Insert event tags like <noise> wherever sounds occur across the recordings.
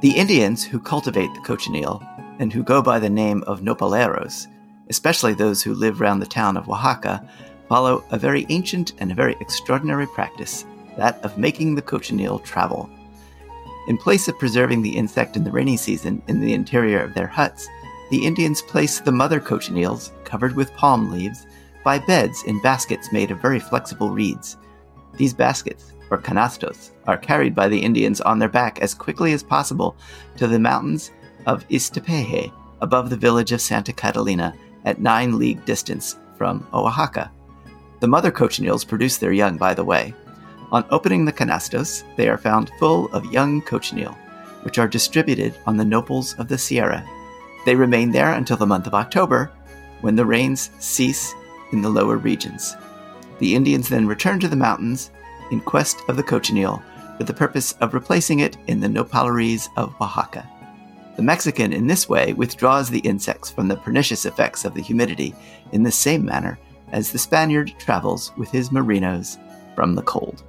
The Indians who cultivate the cochineal and who go by the name of nopaleros, especially those who live round the town of Oaxaca, follow a very ancient and a very extraordinary practice, that of making the cochineal travel. In place of preserving the insect in the rainy season in the interior of their huts, the Indians place the mother cochineals, covered with palm leaves, by beds in baskets made of very flexible reeds. These baskets, or canastos, are carried by the Indians on their back as quickly as possible to the mountains of Iztapeje, above the village of Santa Catalina, at nine league distance from Oaxaca. The mother cochineals produce their young, by the way. On opening the canastos, they are found full of young cochineal, which are distributed on the nopals of the Sierra. They remain there until the month of October, when the rains cease in the lower regions. The Indians then return to the mountains in quest of the cochineal for the purpose of replacing it in the nopaleries of Oaxaca. The Mexican, in this way, withdraws the insects from the pernicious effects of the humidity in the same manner as the Spaniard travels with his merinos from the cold.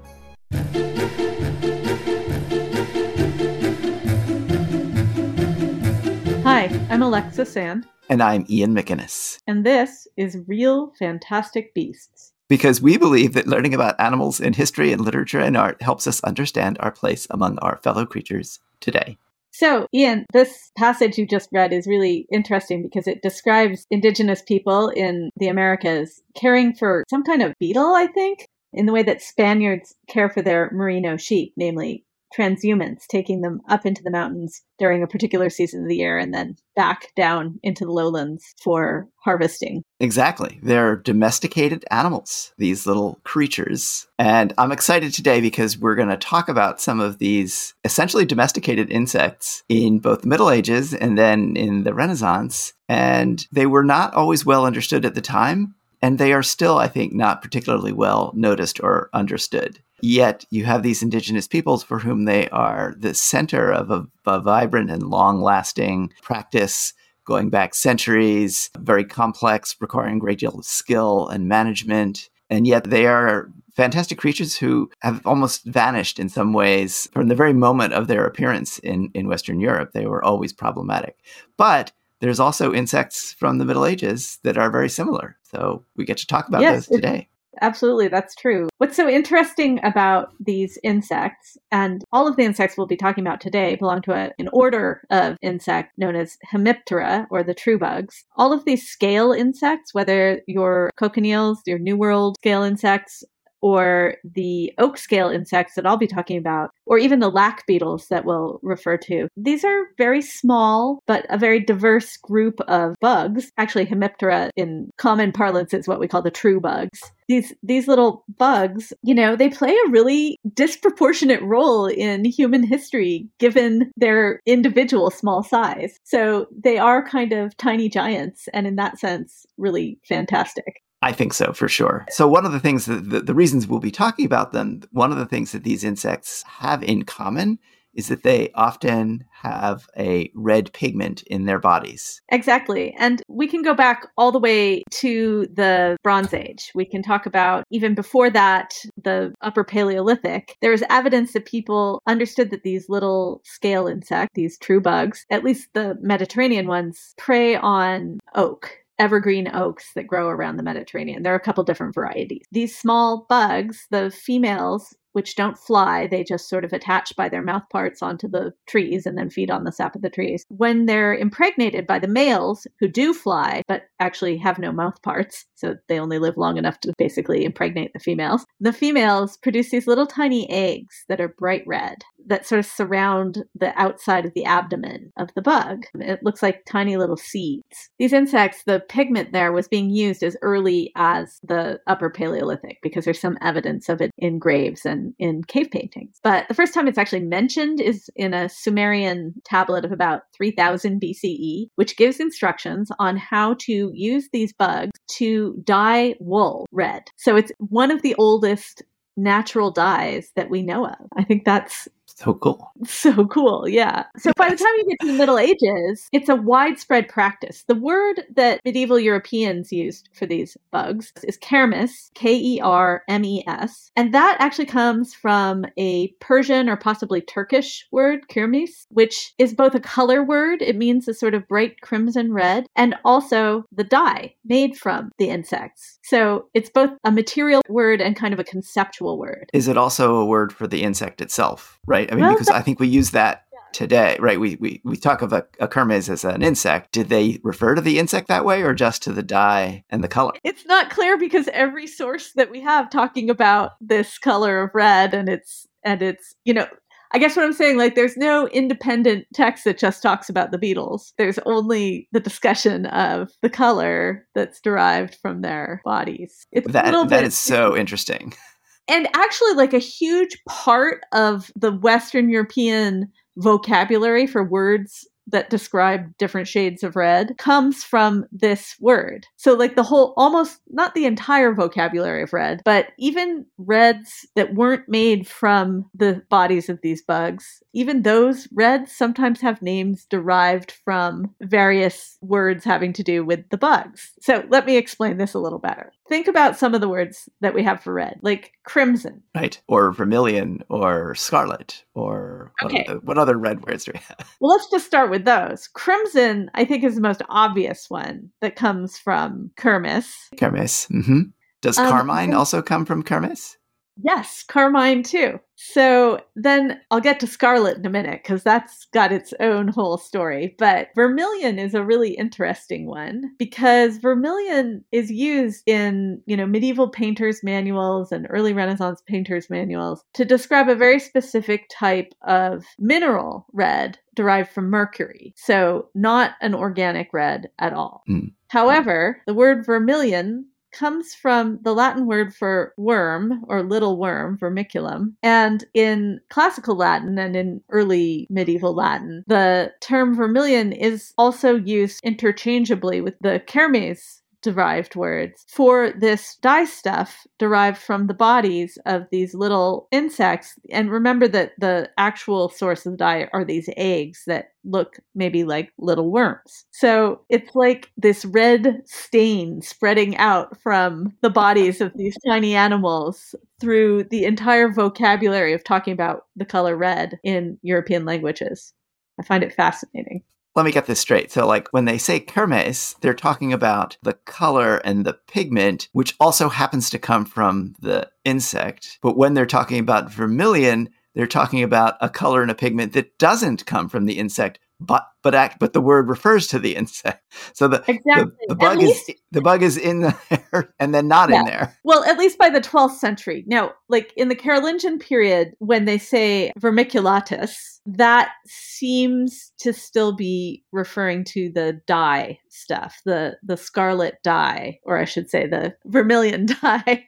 Hi, I'm Alexa Sand. And I'm Ian McInnes. And this is Real Fantastic Beasts. Because we believe that learning about animals in history and literature and art helps us understand our place among our fellow creatures today. So, Ian, this passage you just read is really interesting because it describes indigenous people in the Americas caring for some kind of beetle, I think, in the way that Spaniards care for their merino sheep, namely transhumance, taking them up into the mountains during a particular season of the year and then back down into the lowlands for harvesting. Exactly. They're domesticated animals, these little creatures. And I'm excited today because we're going to talk about some of these essentially domesticated insects in both the Middle Ages and then in the Renaissance. And they were not always well understood at the time. And they are still, I think, not particularly well noticed or understood. Yet you have these indigenous peoples for whom they are the center of a, a vibrant and long lasting practice going back centuries, very complex, requiring a great deal of skill and management. And yet they are fantastic creatures who have almost vanished in some ways from the very moment of their appearance in, in Western Europe. They were always problematic. But there's also insects from the Middle Ages that are very similar. So we get to talk about yes, those today. Absolutely, that's true. What's so interesting about these insects, and all of the insects we'll be talking about today belong to a, an order of insect known as Hemiptera, or the true bugs. All of these scale insects, whether your cochineals, your New World scale insects, or the oak scale insects that I'll be talking about, or even the lac beetles that we'll refer to. These are very small, but a very diverse group of bugs. Actually, Hemiptera in common parlance is what we call the true bugs. These, these little bugs, you know, they play a really disproportionate role in human history given their individual small size. So they are kind of tiny giants, and in that sense, really fantastic. I think so for sure. So one of the things that the, the, reasons we'll be talking about them, one of the things that these insects have in common is that they often have a red pigment in their bodies. Exactly. And we can go back all the way to the Bronze Age. We can talk about even before that, the Upper Paleolithic. There is evidence that people understood that these little scale insects, these true bugs, at least the Mediterranean ones, prey on oak evergreen oaks that grow around the Mediterranean. There are a couple different varieties. These small bugs, the females which don't fly. They just sort of attach by their mouth parts onto the trees and then feed on the sap of the trees. When they're impregnated by the males who do fly, but actually have no mouth parts, so they only live long enough to basically impregnate the females, the females produce these little tiny eggs that are bright red that sort of surround the outside of the abdomen of the bug. It looks like tiny little seeds. These insects, the pigment there was being used as early as the Upper Paleolithic because there's some evidence of it in graves and in cave paintings. But the first time it's actually mentioned is in a Sumerian tablet of about 3000 BCE, which gives instructions on how to use these bugs to dye wool red. So it's one of the oldest natural dyes that we know of. I think that's So cool. <laughs> So cool, yeah. So by the time you get to the Middle Ages, it's a widespread practice. The word that medieval Europeans used for these bugs is kermes, K E R M E S. And that actually comes from a Persian or possibly Turkish word, kirmis, which is both a color word, it means a sort of bright crimson red, and also the dye made from the insects. So it's both a material word and kind of a conceptual word. Is it also a word for the insect itself, right? I mean, because <laughs> I think we use that today, right? We, we, we talk of a, a kermes as an insect. Did they refer to the insect that way or just to the dye and the color? It's not clear because every source that we have talking about this color of red and it's and it's you know I guess what I'm saying, like, there's no independent text that just talks about the beetles. There's only the discussion of the color that's derived from their bodies. It's a little That, that bit, is so interesting. <laughs> and actually, like, a huge part of the Western European vocabulary for words that describe different shades of red comes from this word. So, like the whole, almost not the entire vocabulary of red, but even reds that weren't made from the bodies of these bugs, even those reds sometimes have names derived from various words having to do with the bugs. So, let me explain this a little better. Think about some of the words that we have for red, like crimson. Right. Or vermilion or scarlet or what, Okay. other, what other red words do we have? <laughs> Well, let's just start with those. Crimson, I think, is the most obvious one that comes from Kermis. Kermes. hmm Does Um, carmine also come from Kermes? Yes, carmine too. So then I'll get to scarlet in a minute because that's got its own whole story. But vermilion is a really interesting one because vermilion is used in, you know, medieval painters' manuals and early Renaissance painters' manuals to describe a very specific type of mineral red derived from mercury. So not an organic red at all. Mm. However, the word vermilion comes from the Latin word for worm or little worm, vermiculum. And in classical Latin and in early medieval Latin, the term vermilion is also used interchangeably with the kermes derived words for this dye stuff derived from the bodies of these little insects. And remember that the actual source of the dye are these eggs that look maybe like little worms. So it's like this red stain spreading out from the bodies of these tiny animals through the entire vocabulary of talking about the color red in European languages. I find it fascinating. Let me get this straight. So, like when they say kermes, they're talking about the color and the pigment, which also happens to come from the insect. But when they're talking about vermilion, they're talking about a color and a pigment that doesn't come from the insect, but but act but the word refers to the insect. <laughs> So the Exactly. the, the bug least- is the bug is in there <laughs> and then not Yeah. in there. Well, at least by the 12th century. Now, like in the Carolingian period, when they say vermiculatus, that seems to still be referring to the dye stuff, the the scarlet dye, or I should say the vermilion <laughs> dye.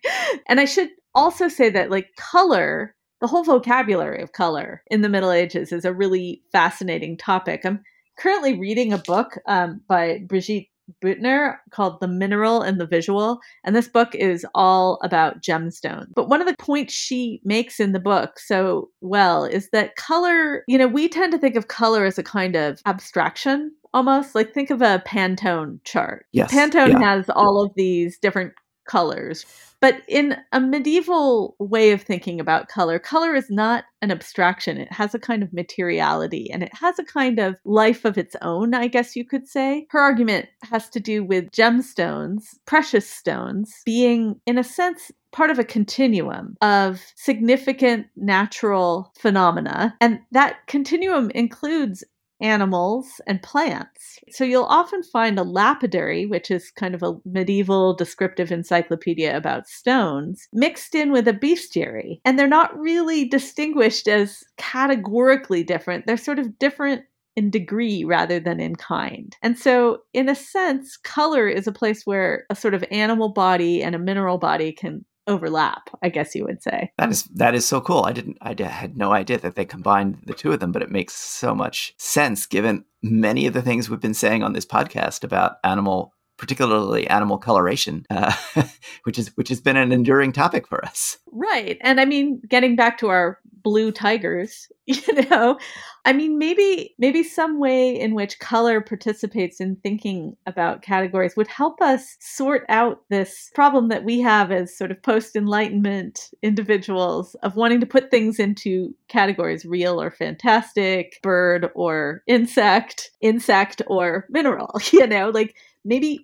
and I should also say that like color, the whole vocabulary of color in the Middle Ages is a really fascinating topic. I'm currently reading a book um, by Brigitte Buettner called The Mineral and the Visual. And this book is all about gemstones. But one of the points she makes in the book so well is that color, you know, we tend to think of color as a kind of abstraction almost. Like think of a Pantone chart. Yes, Pantone yeah. has all of these different colors. But in a medieval way of thinking about color, color is not an abstraction. It has a kind of materiality and it has a kind of life of its own, I guess you could say. Her argument has to do with gemstones, precious stones, being, in a sense, part of a continuum of significant natural phenomena. And that continuum includes animals and plants. So you'll often find a lapidary, which is kind of a medieval descriptive encyclopedia about stones, mixed in with a bestiary. And they're not really distinguished as categorically different. They're sort of different in degree rather than in kind. And so, in a sense, color is a place where a sort of animal body and a mineral body can overlap, I guess you would say. That is that is so cool. I didn't i had no idea that they combined the two of them, but it makes so much sense given many of the things we've been saying on this podcast about animal, particularly animal coloration, uh, <laughs> which is which has been an enduring topic for us. Right. And I mean, getting back to our blue tigers, <laughs> you know? I mean, maybe maybe some way in which color participates in thinking about categories would help us sort out this problem that we have as sort of post-enlightenment individuals of wanting to put things into categories real or fantastic, bird or insect, insect or mineral, <laughs> you know? Like maybe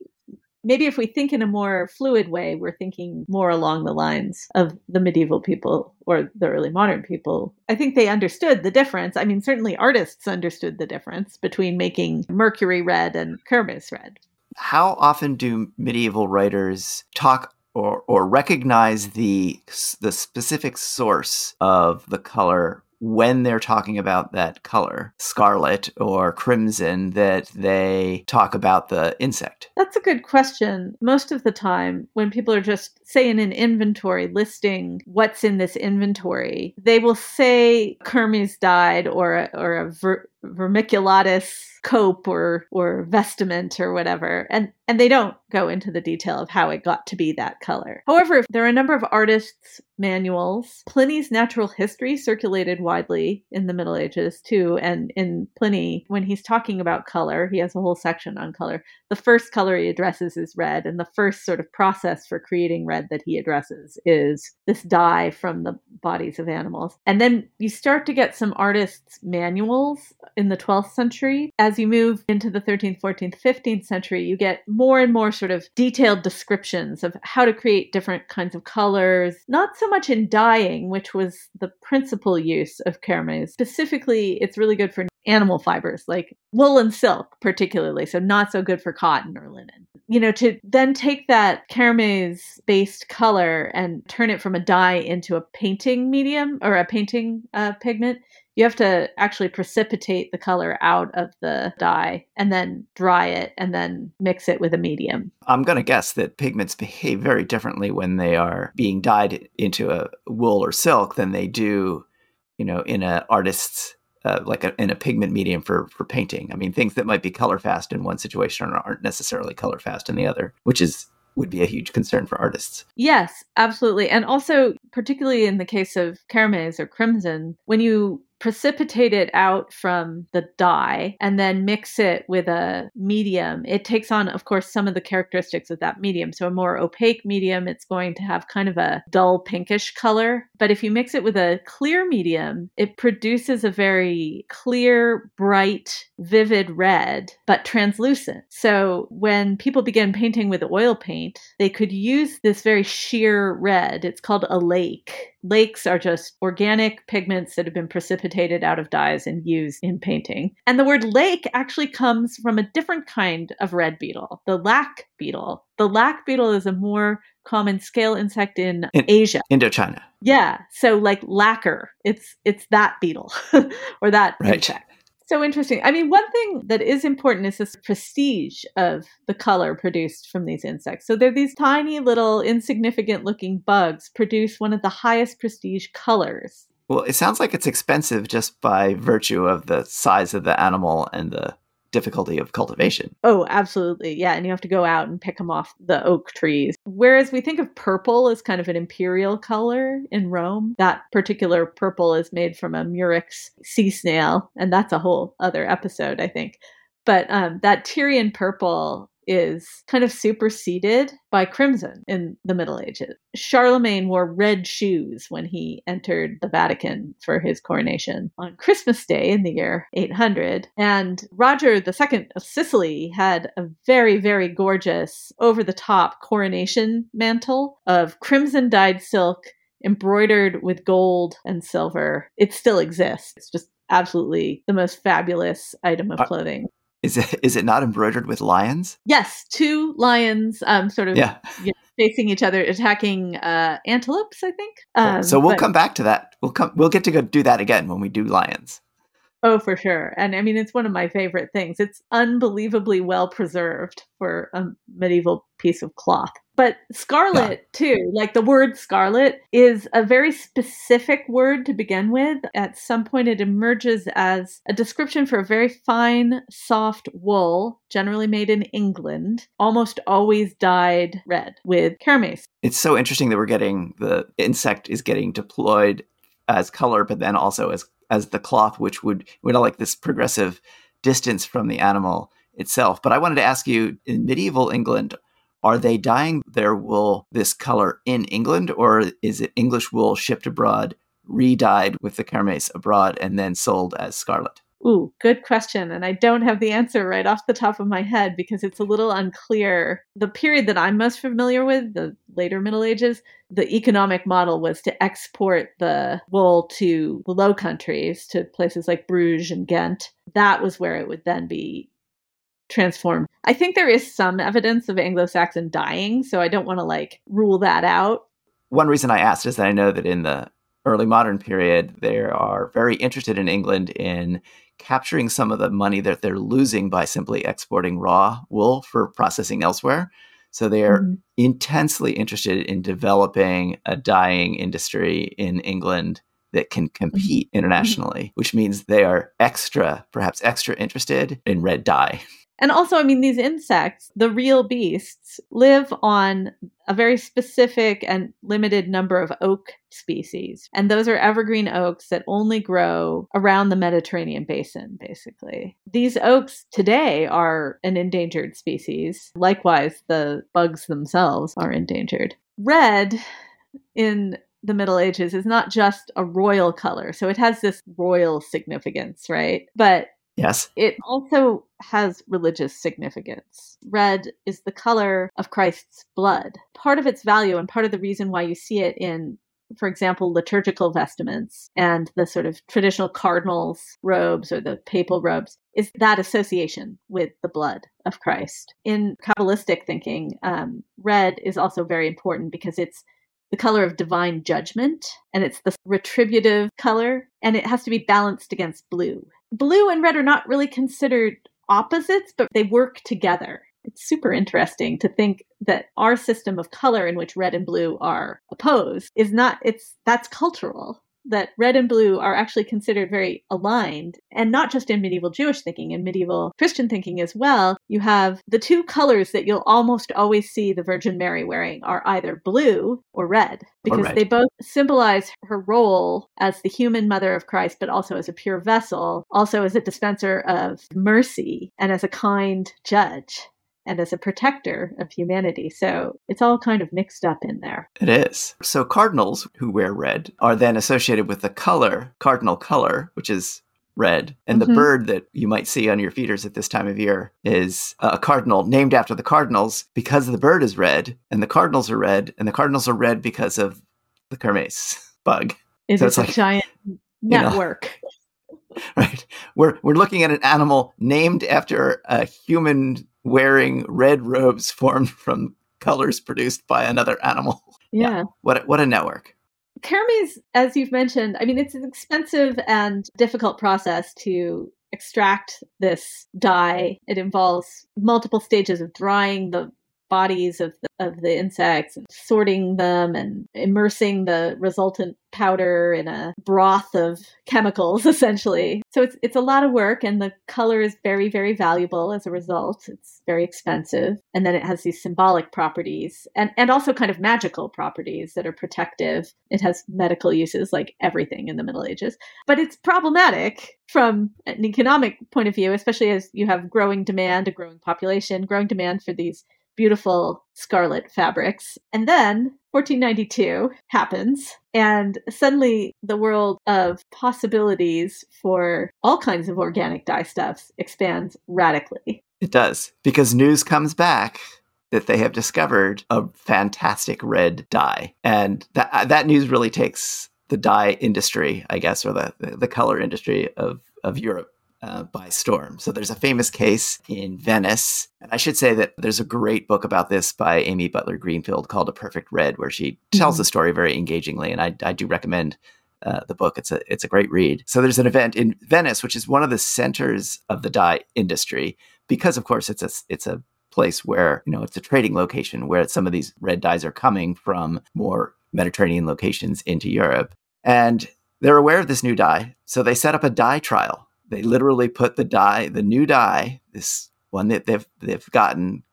maybe if we think in a more fluid way, we're thinking more along the lines of the medieval people or the early modern people. I think they understood the difference. I mean, certainly artists understood the difference between making mercury red and kermes red. How often do medieval writers talk or, or recognize the the specific source of the color when they're talking about that color, scarlet or crimson, that they talk about the insect? That's a good question. Most of the time, when people are just, say, in an inventory listing what's in this inventory, they will say Kermes dyed or a, or a ver- vermiculatus cope or or vestment or whatever. And and they don't go into the detail of how it got to be that color. However there are a number of artists manuals pliny's natural history circulated widely in the middle ages too. And in pliny when he's talking about color he has a whole section on color. The first color he addresses is red and the first sort of process for creating red that he addresses is this dye from the bodies of animals. And then you start to get some artists manuals in the 12th century as you move into the 13th, 14th, 15th century, you get more and more sort of detailed descriptions of how to create different kinds of colors, not so much in dyeing, which was the principal use of kermes. Specifically, it's really good for animal fibers like wool and silk, particularly, so not so good for cotton or linen. You know, to then take that kermes based color and turn it from a dye into a painting medium or a painting uh, pigment you have to actually precipitate the color out of the dye and then dry it and then mix it with a medium. I'm going to guess that pigments behave very differently when they are being dyed into a wool or silk than they do, you know, in an artist's uh, like a, in a pigment medium for for painting. I mean, things that might be color fast in one situation aren't necessarily color fast in the other, which is would be a huge concern for artists. Yes, absolutely. And also, particularly in the case of kermes or crimson, when you precipitate it out from the dye and then mix it with a medium, it takes on, of course, some of the characteristics of that medium. So, a more opaque medium, it's going to have kind of a dull pinkish color. But if you mix it with a clear medium, it produces a very clear, bright, vivid red, but translucent. So, when people began painting with oil paint, they could use this very sheer red. It's called a lake Lakes are just organic pigments that have been precipitated out of dyes and used in painting. And the word lake actually comes from a different kind of red beetle, the lac beetle. The lac beetle is a more common scale insect in, in Asia. Indochina. Yeah. So like lacquer. It's it's that beetle <laughs> or that right. insect so interesting. I mean, one thing that is important is this prestige of the color produced from these insects. So they're these tiny little insignificant looking bugs produce one of the highest prestige colors. Well, it sounds like it's expensive just by virtue of the size of the animal and the difficulty of cultivation. Oh, absolutely. Yeah. And you have to go out and pick them off the oak trees. Whereas we think of purple as kind of an imperial color in Rome, that particular purple is made from a murex sea snail. And that's a whole other episode, I think. But um, that Tyrian purple is kind of superseded by crimson in the Middle Ages. Charlemagne wore red shoes when he entered the Vatican for his coronation on Christmas Day in the year 800. And Roger II of Sicily had a very, very gorgeous, over the top coronation mantle of crimson dyed silk embroidered with gold and silver. It still exists. It's just absolutely the most fabulous item of clothing. Is it is it not embroidered with lions? Yes, two lions, um, sort of yeah. You know, facing each other, attacking uh, antelopes. I think. Um, so we'll but, come back to that. We'll come. We'll get to go do that again when we do lions. Oh, for sure. And I mean, it's one of my favorite things. It's unbelievably well preserved for a medieval piece of cloth. But scarlet, yeah. too, like the word scarlet is a very specific word to begin with. At some point, it emerges as a description for a very fine, soft wool, generally made in England, almost always dyed red with kermes. It's so interesting that we're getting the insect is getting deployed as color, but then also as as the cloth, which would would like this progressive distance from the animal itself. But I wanted to ask you, in medieval England, are they dyeing their wool this color in England, or is it English wool shipped abroad, re-dyed with the kermes abroad, and then sold as scarlet? Ooh, good question. And I don't have the answer right off the top of my head because it's a little unclear. The period that I'm most familiar with, the later Middle Ages, the economic model was to export the wool to the Low Countries, to places like Bruges and Ghent. That was where it would then be transformed. I think there is some evidence of Anglo Saxon dyeing, so I don't want to like rule that out. One reason I asked is that I know that in the early modern period, they are very interested in England in capturing some of the money that they're losing by simply exporting raw wool for processing elsewhere. So they are mm-hmm. intensely interested in developing a dyeing industry in England that can compete mm-hmm. internationally, which means they are extra, perhaps extra interested in red dye. And also, I mean, these insects, the real beasts, live on a very specific and limited number of oak species. And those are evergreen oaks that only grow around the Mediterranean basin, basically. These oaks today are an endangered species. Likewise, the bugs themselves are endangered. Red in the Middle Ages is not just a royal color. So it has this royal significance, right? But Yes. It also has religious significance. Red is the color of Christ's blood. Part of its value and part of the reason why you see it in for example, liturgical vestments and the sort of traditional cardinals' robes or the papal robes, is that association with the blood of Christ. In Kabbalistic thinking, um, red is also very important because it's the color of divine judgment and it's the retributive color and it has to be balanced against blue blue and red are not really considered opposites, but they work together. It's super interesting to think that our system of color in which red and blue are opposed is not it's that's cultural that red and blue are actually considered very aligned, and not just in medieval Jewish thinking, in medieval Christian thinking as well. You have the two colors that you'll almost always see the Virgin Mary wearing are either blue or red, because or red. they both symbolize her role as the human mother of Christ, but also as a pure vessel, also as a dispenser of mercy, and as a kind judge and as a protector of humanity. So it's all kind of mixed up in there. It is. So cardinals who wear red are then associated with the color, cardinal color, which is red. And mm-hmm. the bird that you might see on your feeders at this time of year is a cardinal named after the cardinals because the bird is red and the cardinals are red and the cardinals are red because of the kermes <laughs> bug. Is so it's a like, giant network. <laughs> You know, <laughs> right. We're we're looking at an animal named after a human wearing red robes <laughs> formed from colors produced by another animal. <laughs> Yeah. yeah. What what a network. Kermes, as you've mentioned, I mean, it's an expensive and difficult process to extract this dye. It involves multiple stages of drying the bodies of the, of the insects and sorting them and immersing the resultant powder in a broth of chemicals <laughs> essentially. So it's it's a lot of work and the color is very very valuable as a result. It's very expensive. And then it has these symbolic properties and and also kind of magical properties that are protective. It has medical uses like everything in the middle ages. But it's problematic from an economic point of view especially as you have growing demand a growing population growing demand for these beautiful scarlet fabrics. And then 1492 happens, and suddenly the world of possibilities for all kinds of organic dye stuffs expands radically. It does, because news comes back that they have discovered a fantastic red dye. And that, uh, that news really takes the dye industry, I guess, or the, the color industry of, of Europe uh, by storm. So there's a famous case in Venice. And I should say that there's a great book about this by Amy Butler Greenfield called A Perfect Red, where she tells mm-hmm. the story very engagingly. And I, I do recommend uh, the book. It's a it's a great read. So there's an event in Venice, which is one of the centers of the dye industry, because of course it's a it's a place where you know it's a trading location where some of these red dyes are coming from more Mediterranean locations into Europe, and they're aware of this new dye, so they set up a dye trial they literally put the dye, the new dye, this one that they've they've gotten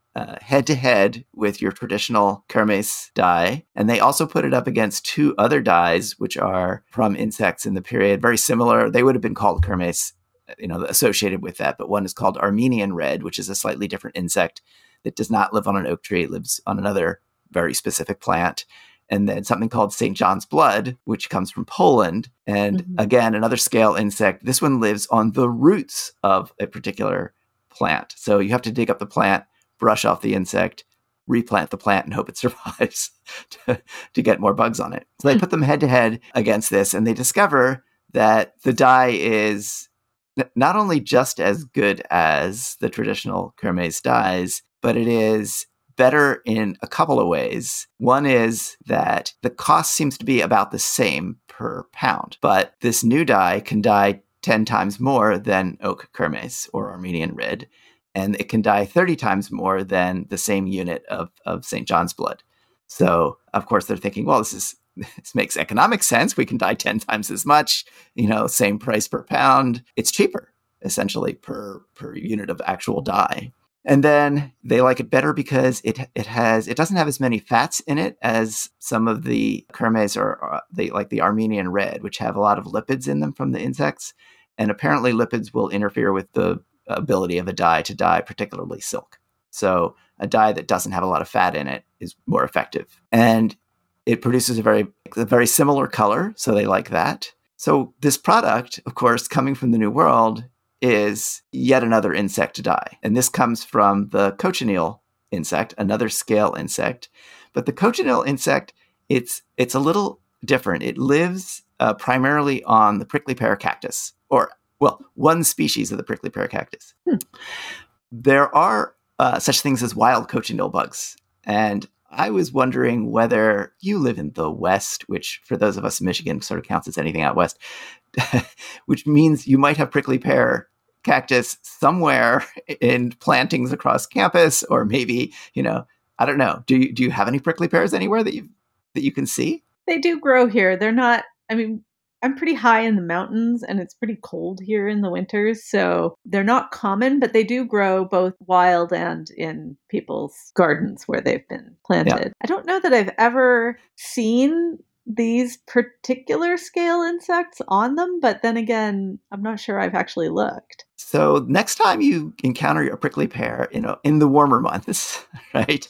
head to head with your traditional kermes dye. And they also put it up against two other dyes, which are from insects in the period, very similar. They would have been called kermes, uh, you know, associated with that. But one is called Armenian red, which is a slightly different insect that does not live on an oak tree. It lives on another very specific plant and then something called St. John's blood, which comes from Poland. And mm-hmm. again, another scale insect. This one lives on the roots of a particular plant. So you have to dig up the plant, brush off the insect, replant the plant, and hope it <laughs> survives to, to get more bugs on it. So they hmm. put them head to head against this, and they discover that the dye is not only just as good as the traditional Kermes dyes, but it is better in a couple of ways. One is that the cost seems to be about the same per pound, but this new dye can dye 10 times more than oak kermes or Armenian red, and it can dye 30 times more than the same unit of, of St. John's blood. So, of course, they're thinking, well, this is <laughs> this makes economic sense. We can dye 10 times as much, you know, same price per pound. It's cheaper essentially per per unit of actual dye. And then they like it better because it it has it doesn't have as many fats in it as some of the kermes or uh, the like the Armenian red, which have a lot of lipids in them from the insects. And apparently, lipids will interfere with the ability of a dye to dye, particularly silk. So a dye that doesn't have a lot of fat in it is more effective, and it produces a very a very similar color. So they like that. So this product, of course, coming from the New World, is yet another insect to die. And this comes from the cochineal insect, another scale insect. But the cochineal insect, it's it's a little different. It lives uh, primarily on the prickly pear cactus, or well, one species of the prickly pear cactus. Hmm. There are uh, such things as wild cochineal bugs, and I was wondering whether you live in the West, which for those of us in Michigan sort of counts as anything out west, <laughs> which means you might have prickly pear cactus somewhere in plantings across campus, or maybe you know, I don't know. Do you do you have any prickly pears anywhere that you that you can see? They do grow here. They're not. I mean, I'm pretty high in the mountains and it's pretty cold here in the winters. So they're not common, but they do grow both wild and in people's gardens where they've been planted. Yeah. I don't know that I've ever seen these particular scale insects on them, but then again, I'm not sure I've actually looked. So next time you encounter a prickly pear, you know, in the warmer months, <laughs> right?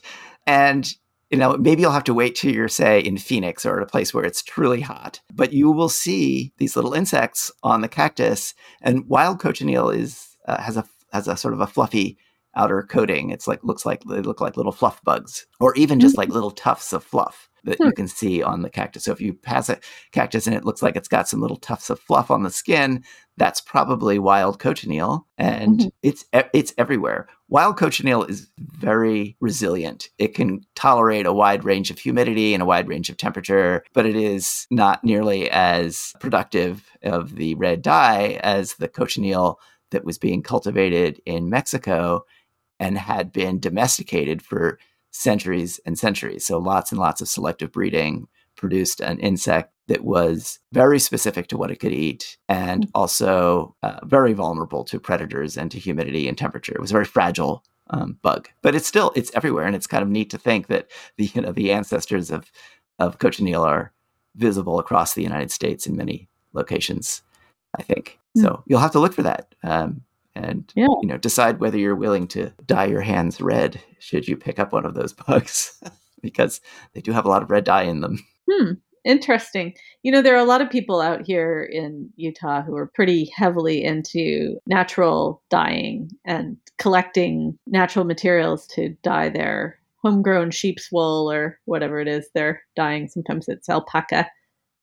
And you know, maybe you'll have to wait till you're, say, in Phoenix or at a place where it's truly hot. But you will see these little insects on the cactus, and wild cochineal is uh, has a has a sort of a fluffy outer coating. It's like looks like they look like little fluff bugs, or even just like mm-hmm. little tufts of fluff that hmm. you can see on the cactus. So if you pass a cactus and it looks like it's got some little tufts of fluff on the skin, that's probably wild cochineal, and mm-hmm. it's it's everywhere. Wild cochineal is very resilient. It can tolerate a wide range of humidity and a wide range of temperature, but it is not nearly as productive of the red dye as the cochineal that was being cultivated in Mexico and had been domesticated for centuries and centuries. So lots and lots of selective breeding produced an insect that was very specific to what it could eat and mm. also uh, very vulnerable to predators and to humidity and temperature. It was a very fragile um, bug, but it's still it's everywhere, and it's kind of neat to think that <laughs> the you know the ancestors of of cochineal are visible across the United States in many locations. I think mm. so. You'll have to look for that. Um, and yeah. you know decide whether you're willing to dye your hands red should you pick up one of those <laughs> bugs because they do have a lot of red dye in them. Hmm. Interesting. You know, there are a lot of people out here in Utah who are pretty heavily into natural dyeing and collecting natural materials to dye their homegrown sheep's wool or whatever it is they're dyeing. Sometimes it's alpaca.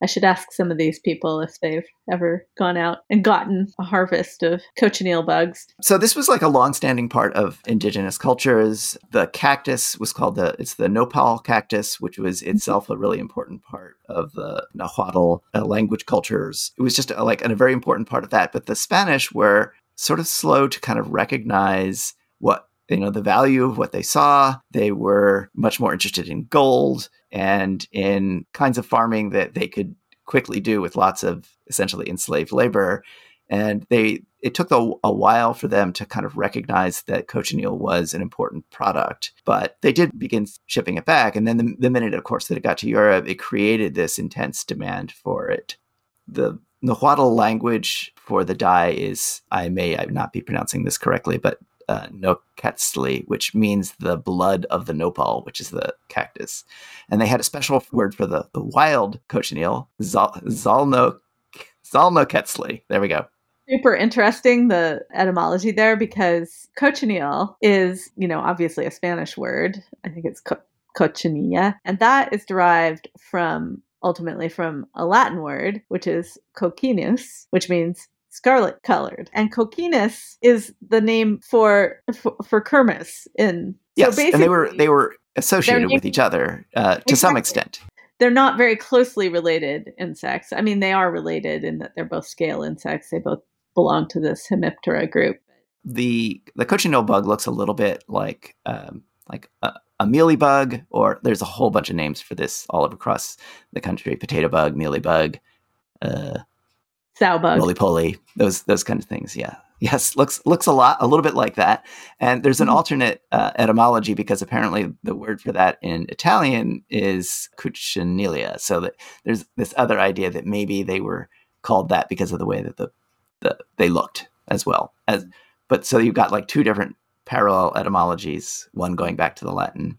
I should ask some of these people if they've ever gone out and gotten a harvest of cochineal bugs. So this was like a long-standing part of indigenous cultures. The cactus was called the it's the nopal cactus, which was mm-hmm. itself a really important part of the Nahuatl uh, language cultures. It was just a, like a very important part of that. But the Spanish were sort of slow to kind of recognize what you know the value of what they saw they were much more interested in gold and in kinds of farming that they could quickly do with lots of essentially enslaved labor And they it took a, a, while for them to kind of recognize that cochineal was an important product, but they did begin shipping it back. And then the, the minute, of course, that it got to Europe, it created this intense demand for it. The Nahuatl language for the dye is, I may not be pronouncing this correctly, but uh, Noquetzli, which means the blood of the nopal, which is the cactus. And they had a special word for the, the wild cochineal, Zalno, Zalnoquetzli. There we go super interesting the etymology there because cochineal is, you know, obviously a Spanish word. I think it's co- cochinilla, and that is derived from ultimately from a Latin word, which is coccinus, which means scarlet colored. And coccinus is the name for for, for Kermes in Yes, so and they were they were associated with each other uh, to exactly. some extent they're not very closely related insects. I mean, they are related in that they're both scale insects. They both belong to this Hemiptera group. The the cochineal bug looks a little bit like um, like a, a mealybug, or there's a whole bunch of names for this all across the country: potato bug, mealybug, uh, sow bug, roly poly, those those kind of things. Yeah, yes, looks looks a lot, a little bit like that. And there's an mm-hmm. alternate uh, etymology because apparently the word for that in Italian is cuccinilla. So that there's this other idea that maybe they were called that because of the way that the the, they looked as well as but so you've got like two different parallel etymologies one going back to the latin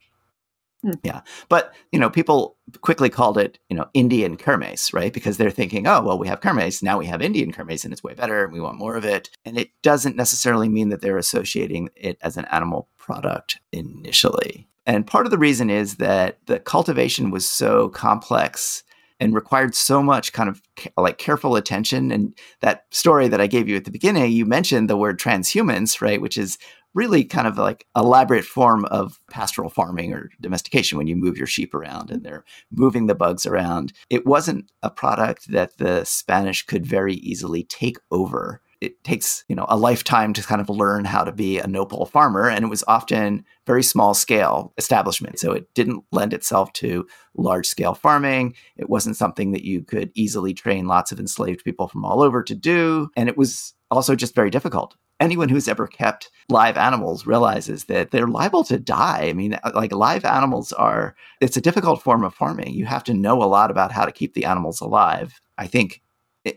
mm. yeah but you know people quickly called it you know indian kermes right because they're thinking oh well we have kermes now we have indian kermes and it's way better and we want more of it and it doesn't necessarily mean that they're associating it as an animal product initially and part of the reason is that the cultivation was so complex and required so much kind of like careful attention. And that story that I gave you at the beginning, you mentioned the word transhumance, right? Which is really kind of like elaborate form of pastoral farming or domestication when you move your sheep around and they're moving the bugs around. It wasn't a product that the Spanish could very easily take over. It takes you know a lifetime to kind of learn how to be a nopal farmer and it was often very small scale establishment. So it didn't lend itself to large scale farming. It wasn't something that you could easily train lots of enslaved people from all over to do. And it was also just very difficult anyone who's ever kept live animals realizes that they're liable to die. I mean, uh, like live animals are, it's a difficult form of farming. You have to know a lot about how to keep the animals alive. I think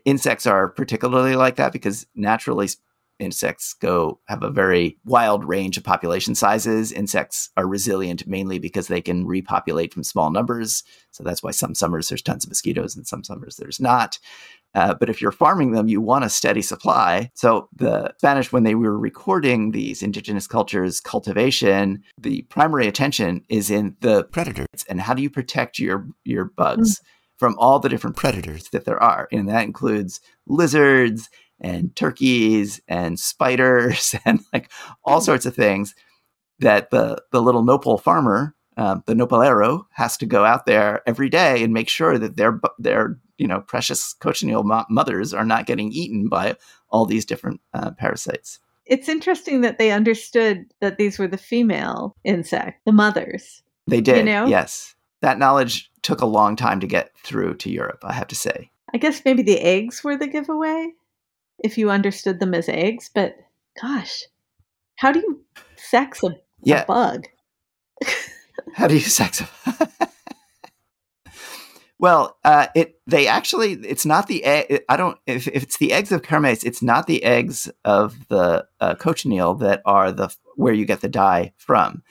insects are particularly like that because naturally insects go have a very wild range of population sizes. Insects are resilient mainly because they can repopulate from small numbers. So that's why some summers there's tons of mosquitoes and some summers there's not. Uh, but if you're farming them you want a steady supply. So the spanish when they were recording these indigenous cultures cultivation the primary attention is in the predators. And how do you protect your your bugs mm. from all the different predators that there are. And that includes lizards and turkeys and spiders <laughs> and like all sorts of things that the, the little nopal farmer, um, the nopalero, has to go out there every day and make sure that their, their you know, precious cochineal mo- mothers are not getting eaten by all these different uh, parasites. It's interesting that they understood that these were the female insect, the mothers. They did, you know? yes that knowledge took a long time to get through to Europe, I have to say. I guess maybe the eggs were the giveaway if you understood them as eggs, but gosh, how do you sex a, yeah. a bug? <laughs> how do you sex a <laughs> Well, uh, it they actually it's not the egg. I don't if, if it's the eggs of Kermes, it's not the eggs of the uh, cochineal that are the where you get the dye from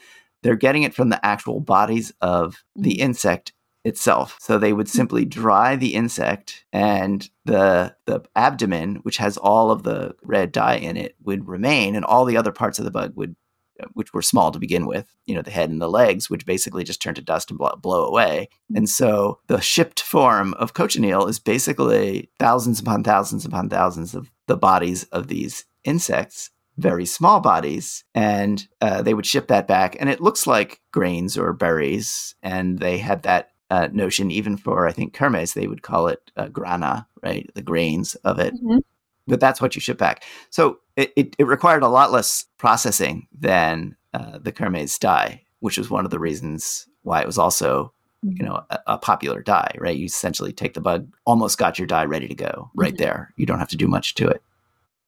they're getting it from the actual bodies of the mm-hmm. insect itself. So they would simply dry the insect and the the abdomen, which has all of the red dye in it, would remain and all the other parts of the bug would which were small to begin with, you know, the head and the legs, which basically just turn to dust and blow, blow away. Mm-hmm. And so the shipped form of cochineal is basically thousands upon thousands upon thousands of the bodies of these insects very small bodies, and uh, they would ship that back. And it looks like grains or berries, and they had that uh, notion even for I think Kermes, they would call it uh, grana, right? The grains of it. Mm-hmm. But that's what you ship back. So it, it, it required a lot less processing than uh, the Kermes dye, which was one of the reasons why it was also you mm-hmm. know a, a, popular dye right you essentially take the bug almost got your dye ready to go right mm-hmm. there you don't have to do much to it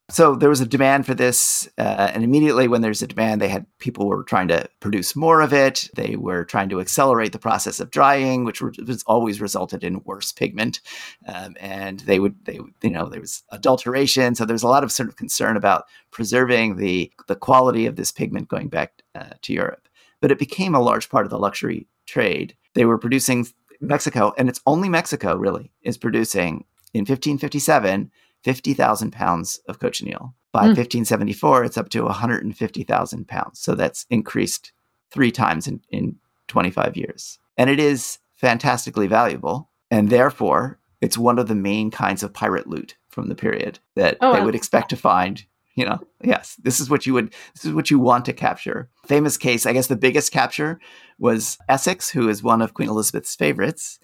So there was a demand for this, uh, and immediately when there's a demand, they had people were trying to produce more of it. They were trying to accelerate the process of drying, which was always resulted in worse pigment. Um, and they would, they you know, there was adulteration. So there's a lot of sort of concern about preserving the the quality of this pigment going back uh, to Europe. But it became a large part of the luxury trade. They were producing Mexico, and it's only Mexico really is producing in 1557 50,000 pounds of cochineal. By mm. 1574, it's up to 150,000 pounds. So that's increased three times in, in 25 years. And it is fantastically valuable. And therefore, it's one of the main kinds of pirate loot from the period that oh, they would expect to find. You know, yes, this is what you would, this is what you want to capture. Famous case, I guess the biggest capture was Essex, who is one of Queen Elizabeth's favorites.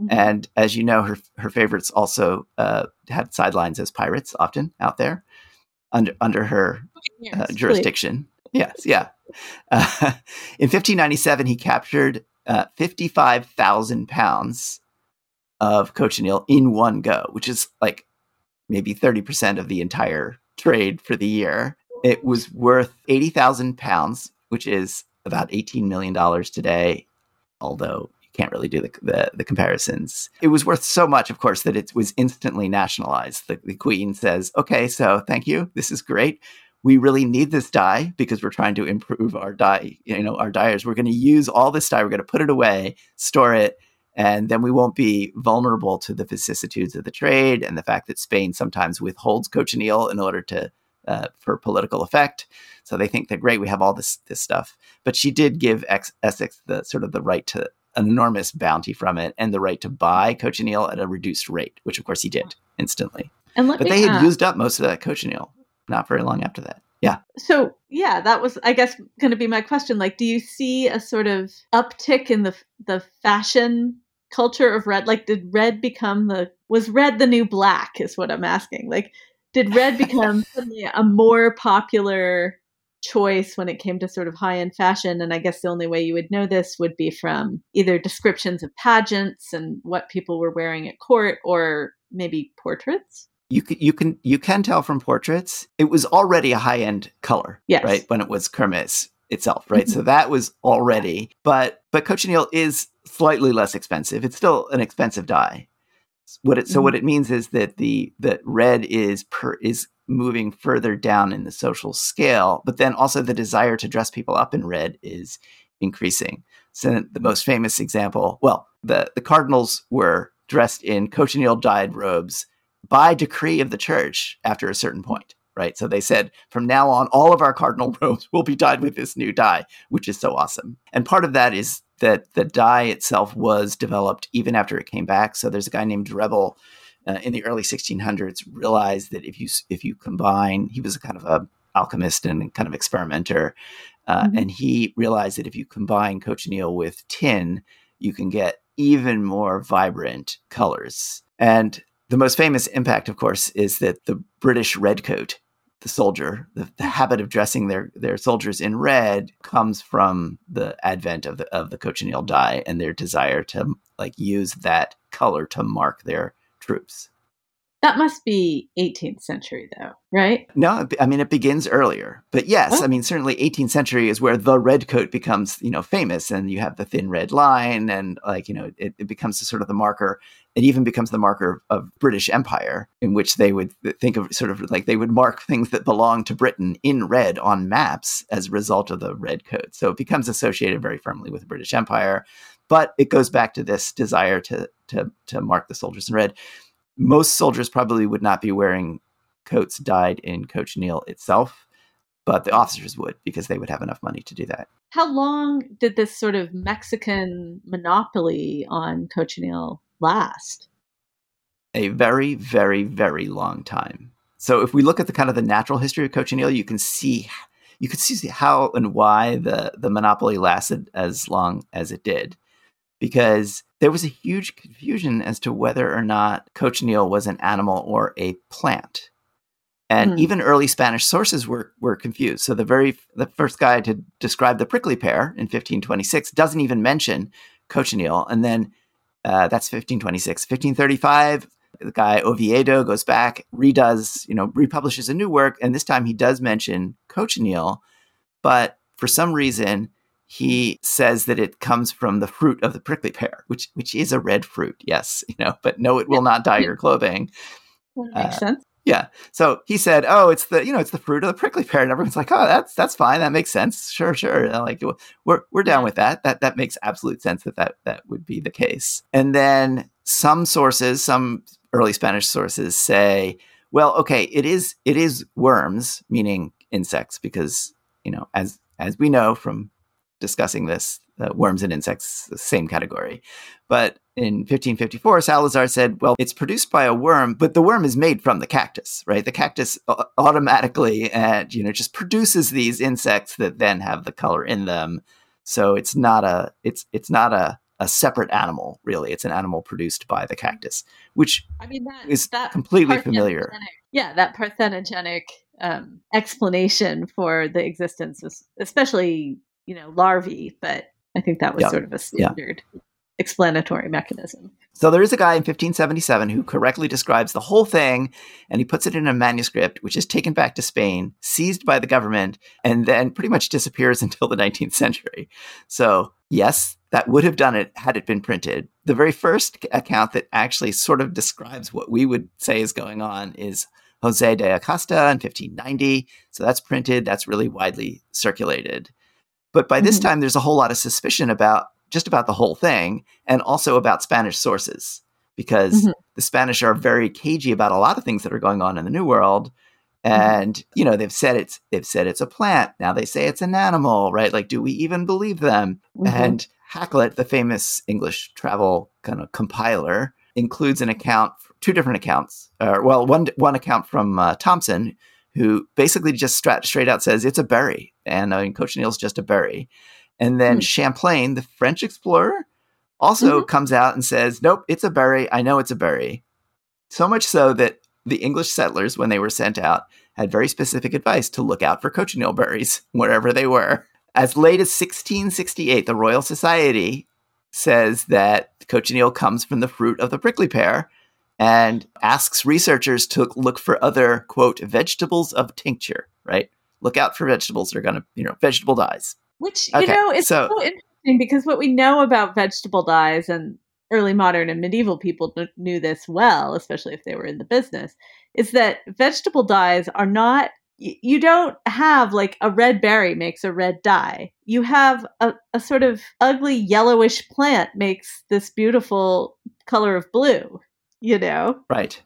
Mm-hmm. And as you know, her her favorites also uh, had sidelines as pirates, often out there under under her uh, jurisdiction. Yes, yeah. Uh, <laughs> in 1597, he captured uh, 55,000 pounds of cochineal in one go, which is like maybe 30% of the entire trade for the year. It was worth 80,000 pounds, which is about $18 million today, although can't really do the, the, the, comparisons. It was worth so much, of course, that it was instantly nationalized. The, the Queen says, okay, so thank you. This is great. We really need this dye because we're trying to improve our dye, you know, our dyers. We're going to use all this dye. We're going to put it away, store it, and then we won't be vulnerable to the vicissitudes of the trade and the fact that Spain sometimes withholds cochineal in order to uh, for political effect. So they think they're great. We have all this this stuff, but she did give Ex- Essex the sort of the right to an enormous bounty from it and the right to buy cochineal at a reduced rate, which of course he did instantly. And but they had used up most of that cochineal not very long after that. Yeah. So yeah, that was I guess going to be my question. Like, do you see a sort of uptick in the the fashion culture of red? Like, did red become the was red the new black? Is what I'm asking. Like, did red <laughs> become suddenly a more popular choice when it came to sort of high end fashion. And I guess the only way you would know this would be from either descriptions of pageants and what people were wearing at court or maybe portraits. You can, you can you can tell from portraits it was already a high end color, yes. right? When it was kermes itself, right? Mm-hmm. So that was already, but but cochineal is slightly less expensive. It's still an expensive dye. What it, so mm-hmm. what it means is that the that red is per is moving further down in the social scale, but then also the desire to dress people up in red is increasing. So the most famous example, well, the, the cardinals were dressed in cochineal dyed robes by decree of the church after a certain point, right? So they said, from now on, all of our cardinal <laughs> robes will be dyed with this new dye, which is so awesome. And part of that is that the dye itself was developed even after it came back. So there's a guy named Drebbel uh, in the early 1600s realized that if you if you combine, he was a kind of a alchemist and kind of experimenter, uh, mm-hmm. and he realized that if you combine cochineal with tin, you can get even more vibrant colors. And the most famous impact, of course, is that the British redcoat, the soldier, the, the, habit of dressing their, their soldiers in red comes from the advent of the of the cochineal dye and their desire to like use that color to mark their troops. That must be 18th century, though, right? No, I mean it begins earlier, but yes, oh. I mean certainly 18th century is where the red coat becomes, you know, famous, and you have the thin red line, and like you know, it, it becomes sort of the marker. It even becomes the marker of British Empire, in which they would think of sort of like they would mark things that belong to Britain in red on maps as a result of the red coat. So it becomes associated very firmly with the British Empire. But it goes back to this desire to to to mark the soldiers in red. Most soldiers probably would not be wearing coats dyed in Coach cochineal itself, but the officers would because they would have enough money to do that. How long did this sort of Mexican monopoly on cochineal last? A very, very, very long time. So if we look at the kind of the natural history of cochineal, you can see you can see how and why the the monopoly lasted as long as it did because there was a huge confusion as to whether or not cochineal was an animal or a plant. And mm. even early Spanish sources were, were confused. So the very the first guy to describe the prickly pear in 1526 doesn't even mention cochineal. And then uh, that's 1526. 1535, the guy Oviedo goes back, redoes, you know, republishes a new work, and this time he does mention cochineal, but for some reason he says that it comes from the fruit of the prickly pear, which which is a red fruit, yes, <laughs> you know, but no, it will not dye your <laughs> clothing. That makes uh, sense. Yeah. So he said, "Oh, it's the you know it's the fruit of the prickly pear," and everyone's like, "Oh, that's that's fine. That makes sense. Sure, sure. like we're we're down with that. That that makes absolute sense that that that would be the case." And then some sources, some early Spanish sources say, "Well, okay, it is it is worms, meaning insects, because you know as as we know from discussing this, uh, worms and insects, the same category. But in 1554, Salazar said, well, it's produced by a worm, but the worm is made from the cactus, right? The cactus automatically and, you know, just produces these insects that then have the color in them. So it's not a, it's, it's not a, a separate animal, really. It's an animal produced by the cactus, which I mean, that, is that completely familiar. Yeah, that parthenogenic um, explanation for the existence, of, especially you know larvae, but I think that was sort of a standard yeah. explanatory mechanism. So there is a guy in 1577 who correctly describes the whole thing, and he puts it in a manuscript, which is taken back to Spain, seized by the government, and then pretty much disappears <laughs> until the 19th century. So yes, that would have done it had it been printed. The very first account that actually sort of describes what we would say is going on is Jose de Acosta in 1590. So that's printed, that's really widely circulated. But by this mm-hmm. time, there's a whole lot of suspicion about just about the whole thing and also about Spanish sources because mm-hmm. the Spanish are very cagey about a lot of things that are going on in the New World. Mm-hmm. And mm-hmm. you know they've said it's they've said it's a plant. Now they say it's an animal, right? Like, do we even believe them? Mm-hmm. And Hakluyt, the famous English travel kind of compiler, includes an account, two different accounts. Uh, well, one one account from uh, Thomson, who basically just straight, straight out says it's a berry. And I mean, cochineal's just a berry. And then mm. Champlain, the French explorer, also mm-hmm. comes out and says, nope, it's a berry. I know it's a berry. So much so that the English settlers, when they were sent out, had very specific advice to look out for cochineal berries <laughs> wherever they were. As late as 1668, the Royal Society says that cochineal comes from the fruit of the prickly pear, and asks researchers to look for other quote vegetables of tincture right? Look out for vegetables that are going to you know vegetable dyes. Which you okay, know is so, so, interesting because what we know about vegetable dyes and early modern and medieval people knew this well especially if they were in the business is that vegetable dyes are not you don't have like a red berry makes a red dye. You have a, a sort of ugly yellowish plant makes this beautiful color of blue you know right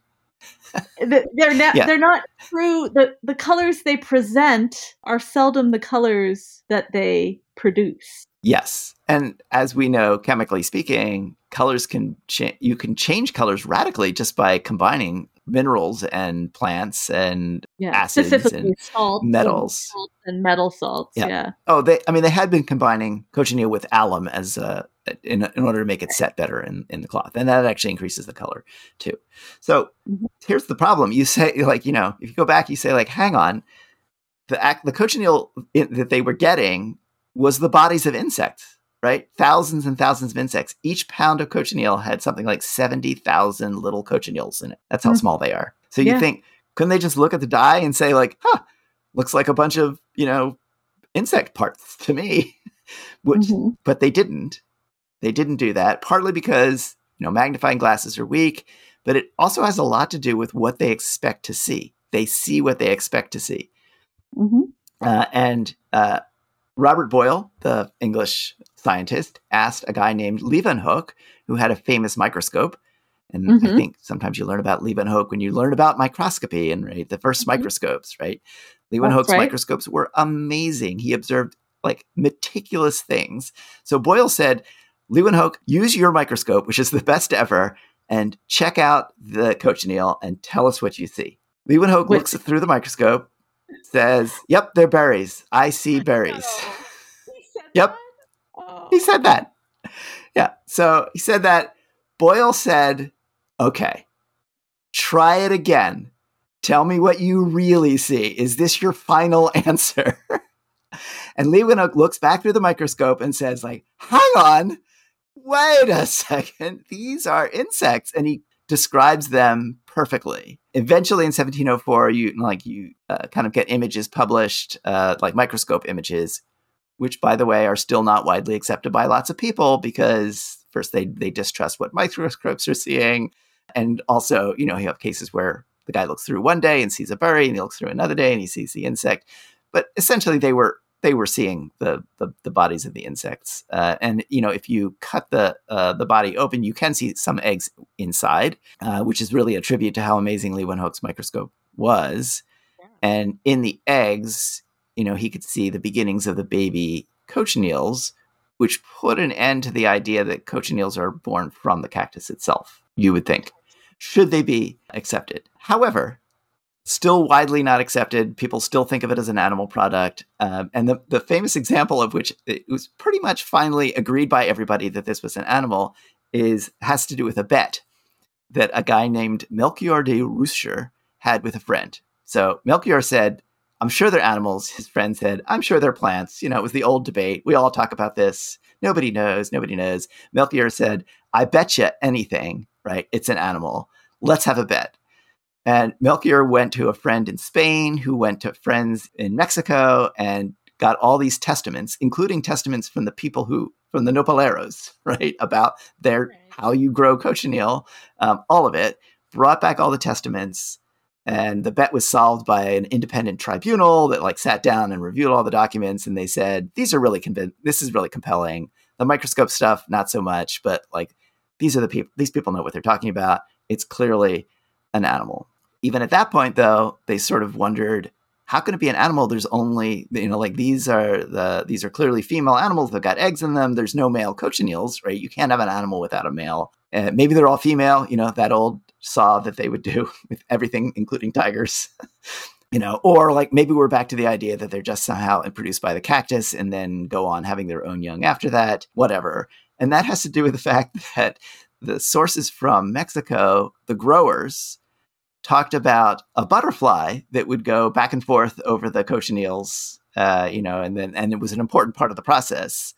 they're not <laughs> yeah. they're not true the the colors they present are seldom the colors that they produce yes and as we know chemically speaking colors can cha- you can change colors radically just by combining minerals and plants and yeah, acids and metals and, and, metal salts. Yeah. yeah. Oh, they. I mean, they had been combining cochineal with alum as a in, in order to make it set better in, in the cloth, and that actually increases the color too. So mm-hmm. here's the problem: you say <laughs> like you know if you go back, you say like, hang on, the act the cochineal that they were getting was the bodies of insects right? Thousands and thousands of insects. Each pound of cochineal had something like 70,000 little cochineals in it. That's how mm-hmm. small they are. So yeah. you think, couldn't they just look at the dye and say, like, huh, looks like a bunch of, you know, insect parts to me? <laughs> Which, mm-hmm. but they didn't. They didn't do that, partly because, you know, magnifying glasses are weak, but it also has a lot to do with what they expect to see. They see what they expect to see. Mm-hmm. Uh, and uh, Robert Boyle, the English scientist, asked a guy named Leeuwenhoek, who had a famous microscope. And mm-hmm. I think sometimes you learn about Leeuwenhoek when you learn about microscopy and right, the 1st mm-hmm. microscopes, right? Leeuwenhoek's right. microscopes were amazing. He observed like meticulous things. So Boyle said, Leeuwenhoek, use your microscope, which is the best ever, and check out the cochineal and tell us what you see. Leeuwenhoek looks through the microscope, says, Yep, they're berries. I see berries. <laughs> yep. Oh. He said that. Yeah. So he said that. Boyle said, Okay, try it again. Tell me what you really see. Is this your final <laughs> answer? and Leeuwenhoek looks back through the microscope and says, like, hang on, wait a <laughs> second. These are insects. And he describes them perfectly. Eventually, in 1704, you like you uh, kind of get images published, uh, like microscope images, which, by the way, are still not widely accepted by lots of people because first they they distrust what microscopes are seeing, and also you know you have cases where the guy looks through one day and sees a berry, and he looks through another day and he sees the insect. But essentially, they were they were seeing the the, the bodies of the insects. Uh, and you know, if you cut the uh, the body open, you can see some eggs inside, uh, which is really a tribute to how amazing Leeuwenhoek's microscope was. Yeah. And in the eggs, you know, he could see the beginnings of the baby cochineals, which put an end to the idea that cochineals are born from the cactus itself. You would think, should they be accepted? However, still widely not accepted. People still think of it as an animal product. Um, and the, the famous example of which it was pretty much finally agreed by everybody that this was an animal is has to do with a bet that a guy named Melchior de Ruysch had with a friend. So Melchior said, I'm sure they're animals. His friend said, I'm sure they're plants. You know, it was the old debate. We all talk about this. Nobody knows. Nobody knows. Melchior said, I bet you anything, right? It's an animal. Let's have a bet. And Melchior went to a friend in Spain who went to friends in Mexico and got all these testaments, including testaments from the people who, from the Nopaleros, <laughs> right, about their right. how you grow cochineal, um, all of it, brought back all the testaments. And the bet was solved by an independent tribunal that like sat down and reviewed all the documents. And they said, these are really convinced, this is really compelling. The microscope stuff, not so much, but like these are the people, these people know what they're talking about. It's clearly an animal even at that point, though, they sort of wondered how can it be an animal? There's only you know like these are the these are clearly female animals. They've got eggs in them. There's no male cochineals, right? You can't have an animal without a male. Uh, maybe they're all female. You know that old saw that they would do <laughs> with everything, including tigers. <laughs> you know, or like maybe we're back to the idea that they're just somehow produced by the cactus and then go on having their own young after that. Whatever, and that has to do with the <laughs> fact that the sources from Mexico, the growers talked about a butterfly that would go back and forth over the cochineals, uh, you know, and then and it was an important part of the process.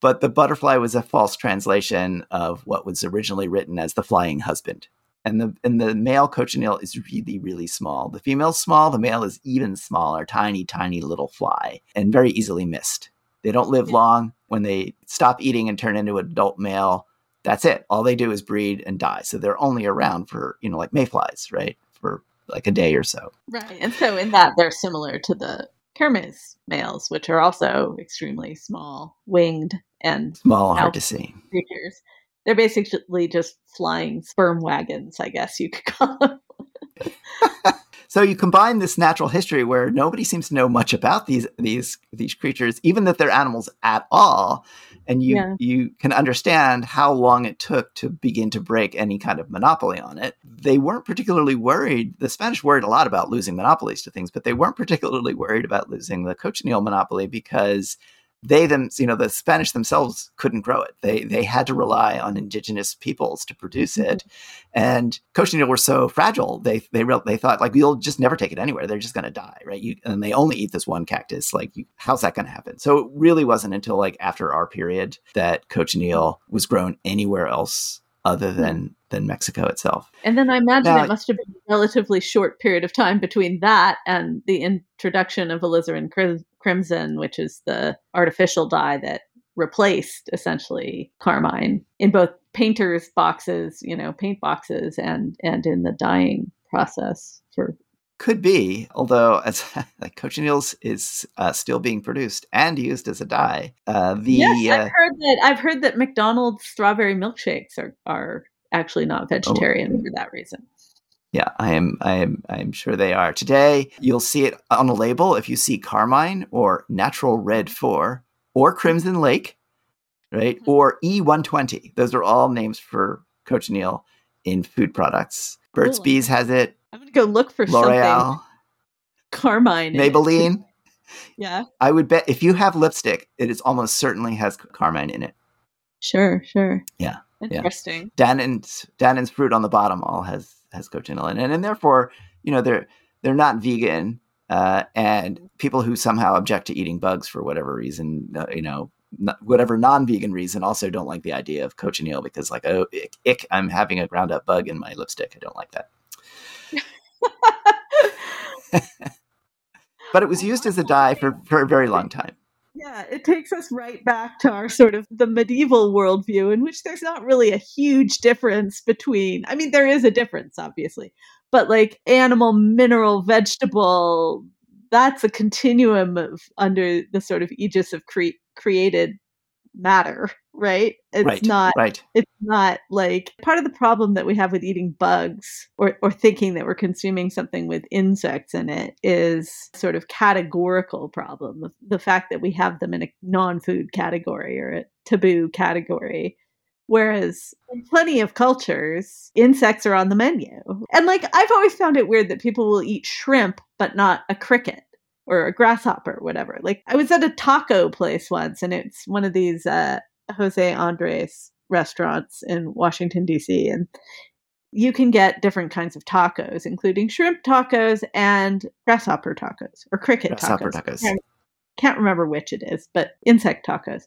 But the butterfly was a false translation of what was originally written as the flying husband. And the and the male cochineal is really really small. The female's small. The male is even smaller, tiny, tiny little fly, and very easily missed. They don't live long. When they stop eating and turn into an adult male, that's it. All they do is breed and die. So they're only around for, you know, like mayflies, right? For like a day or so. Right. And so in that they're similar to the Kermes males, which are also extremely small, winged and small, hard to see creatures. They're basically just flying sperm wagons, I guess you could <laughs> call them. <laughs> so you combine this natural history where nobody seems to know much about these these these creatures, even that they're animals at all, and you yeah. you can understand how long it took to begin to break any kind of monopoly on it. They weren't particularly worried. The Spanish worried a lot about losing monopolies to things, but they weren't particularly worried about losing the cochineal monopoly because they them you know the Spanish themselves couldn't grow it. They they had to rely on indigenous peoples to produce mm-hmm. it, and cochineal were so fragile. They they re- they thought like we'll just never take it anywhere. They're just going to die, right? You, and they only eat this one cactus. Like you, how's that going to happen? So it really wasn't until like after our period that cochineal was grown anywhere else other than than Mexico itself. And then I imagine now, it must have been a relatively short period of time between that and the introduction of alizarin crimson, which is the artificial dye that replaced essentially carmine in both painters' boxes, you know, paint boxes, and and in the dyeing process for. Could be, although as <laughs> like cochineals is uh, still being produced and used as a dye. Uh, the yes, I've uh, heard that. I've heard that McDonald's strawberry milkshakes are are actually not oh, vegetarian oh. for that reason. Yeah, I am. I am. I am sure they are. Today, you'll see it on a label if you see Carmine or Natural Red Four or Crimson Lake, right? Mm-hmm. Or E120. Those are all names for cochineal in food products. Burt's Bees has it. I'm gonna go look for L'Oreal, something. Carmine, Maybelline. yeah, I would bet if you have lipstick, it is almost certainly has carmine in it. Sure, sure. Yeah. Interesting. Yeah. Dannon's Dannon's fruit on the bottom all has has cochineal in it, and therefore, you know, they're they're not vegan. Uh, and people who somehow object to eating bugs for whatever reason, uh, you know, whatever non-vegan reason also don't like the idea of cochineal because like oh ick, ick i'm having a ground up bug in my lipstick. I don't like that. <laughs> <laughs> But it was used as a dye for, for a very long time yeah, it takes us right back to our sort of the medieval worldview, in which there's not really a huge difference between, I mean, there is a difference, obviously, but like animal, mineral, vegetable, that's a continuum of under the sort of aegis of cre- created matter, <laughs> right? It's right, not right. It's not like part of the problem that we have with eating bugs or, or thinking that we're consuming something with insects in it is sort of categorical problem. The, the fact that we have them in a non-food category or a taboo category. Whereas in plenty of cultures, insects are on the menu. And like I've always found it weird that people will eat shrimp but not a cricket or a grasshopper, whatever. Like I was at a taco place once, and it's one of these uh, Jose Andres restaurants in Washington D.C. and you can get different kinds of tacos, including shrimp tacos and grasshopper tacos or cricket grasshopper tacos. tacos. Can't, can't remember which it is, but insect tacos.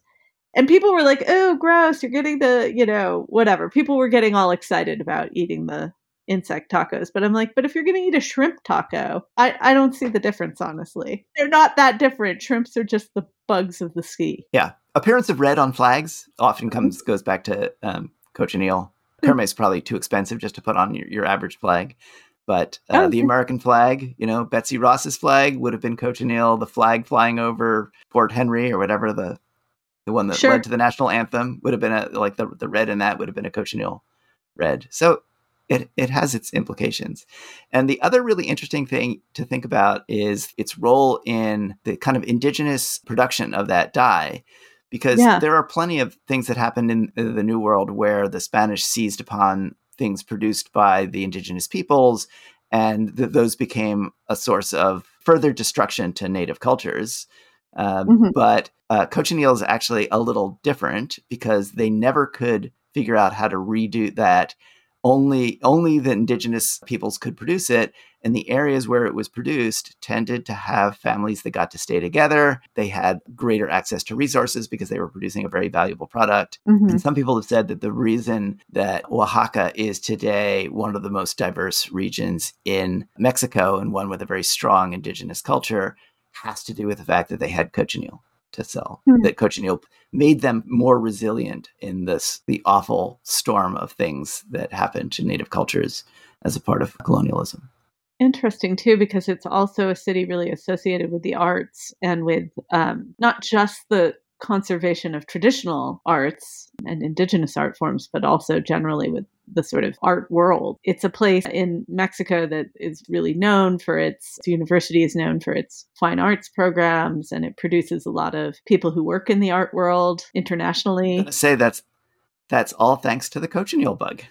And people were like, "Oh, gross! You're getting the, you know, whatever." People were getting all excited about eating the insect tacos. But I'm like, but if you're going to eat a shrimp taco, I, I don't see the difference, honestly. They're not that different. Shrimps are just the bugs of the sea. Yeah. Appearance of red on flags often comes goes back to um, cochineal. Kermes is probably too expensive just to put on your, your average flag. But uh, Oh, the. American flag, you know, Betsy Ross's flag would have been cochineal. The flag flying over Fort Henry or whatever the the one that Sure. led to the national anthem would have been a like the the red in that would have been a cochineal red. So it it has its implications. And the other really interesting thing to think about is its role in the kind of indigenous production of that dye. Because Yeah. there are plenty of things that happened in the New World where the Spanish seized upon things produced by the indigenous peoples, and th- those became a source of further destruction to native cultures. Um, Mhm. But uh, cochineal is actually a little different because they never could figure out how to redo that. Only only the indigenous peoples could produce it, and the areas where it was produced tended to have families that got to stay together. They had greater access to resources because they were producing a very valuable product. Mhm. And some people have said that the reason that Oaxaca is today one of the most diverse regions in Mexico and one with a very strong indigenous culture has to do with the fact that they had cochineal to sell. Hmm. That cochineal made them more resilient in this the awful storm of things that happened to native cultures as a part of colonialism. Interesting too, because it's also a city really associated with the arts and with um, not just the conservation of traditional arts and indigenous art forms, but also generally with the sort of art world. It's a place in Mexico that is really known for its, the university is known for its fine arts programs, and it produces a lot of people who work in the art world internationally. say that's that's all thanks to the cochineal bug.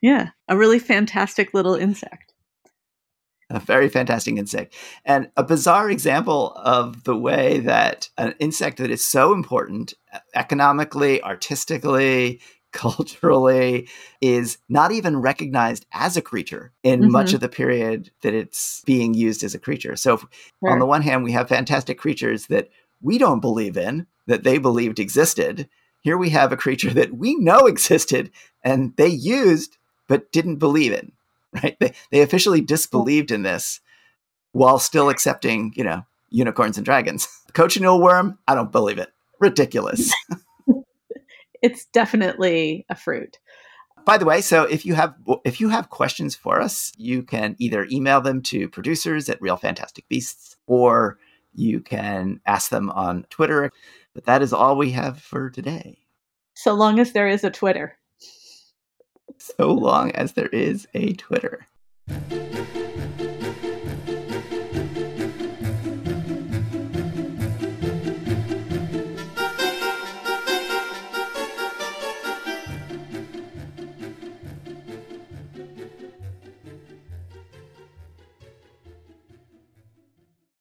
Yeah, a really fantastic little insect. a very fantastic insect and a bizarre example of the way that an insect that is so important economically artistically <laughs> culturally is not even recognized as a creature in much Mhm. of the period that it's being used as a creature. So if- Sure. on the one hand we have fantastic creatures that we don't believe in that they believed existed. Here we have a creature that we know existed and they used but didn't believe in <laughs> right? They, they officially disbelieved in this while still accepting you know unicorns and dragons. <laughs> Cochineal worm i don't believe it. Ridiculous It's definitely a fruit. by the way so if you have if you have questions for us you can either email them to producers at real fantastic beasts or you can ask them on twitter but that is all we have for today So long as there is a Twitter. so long as there is a twitter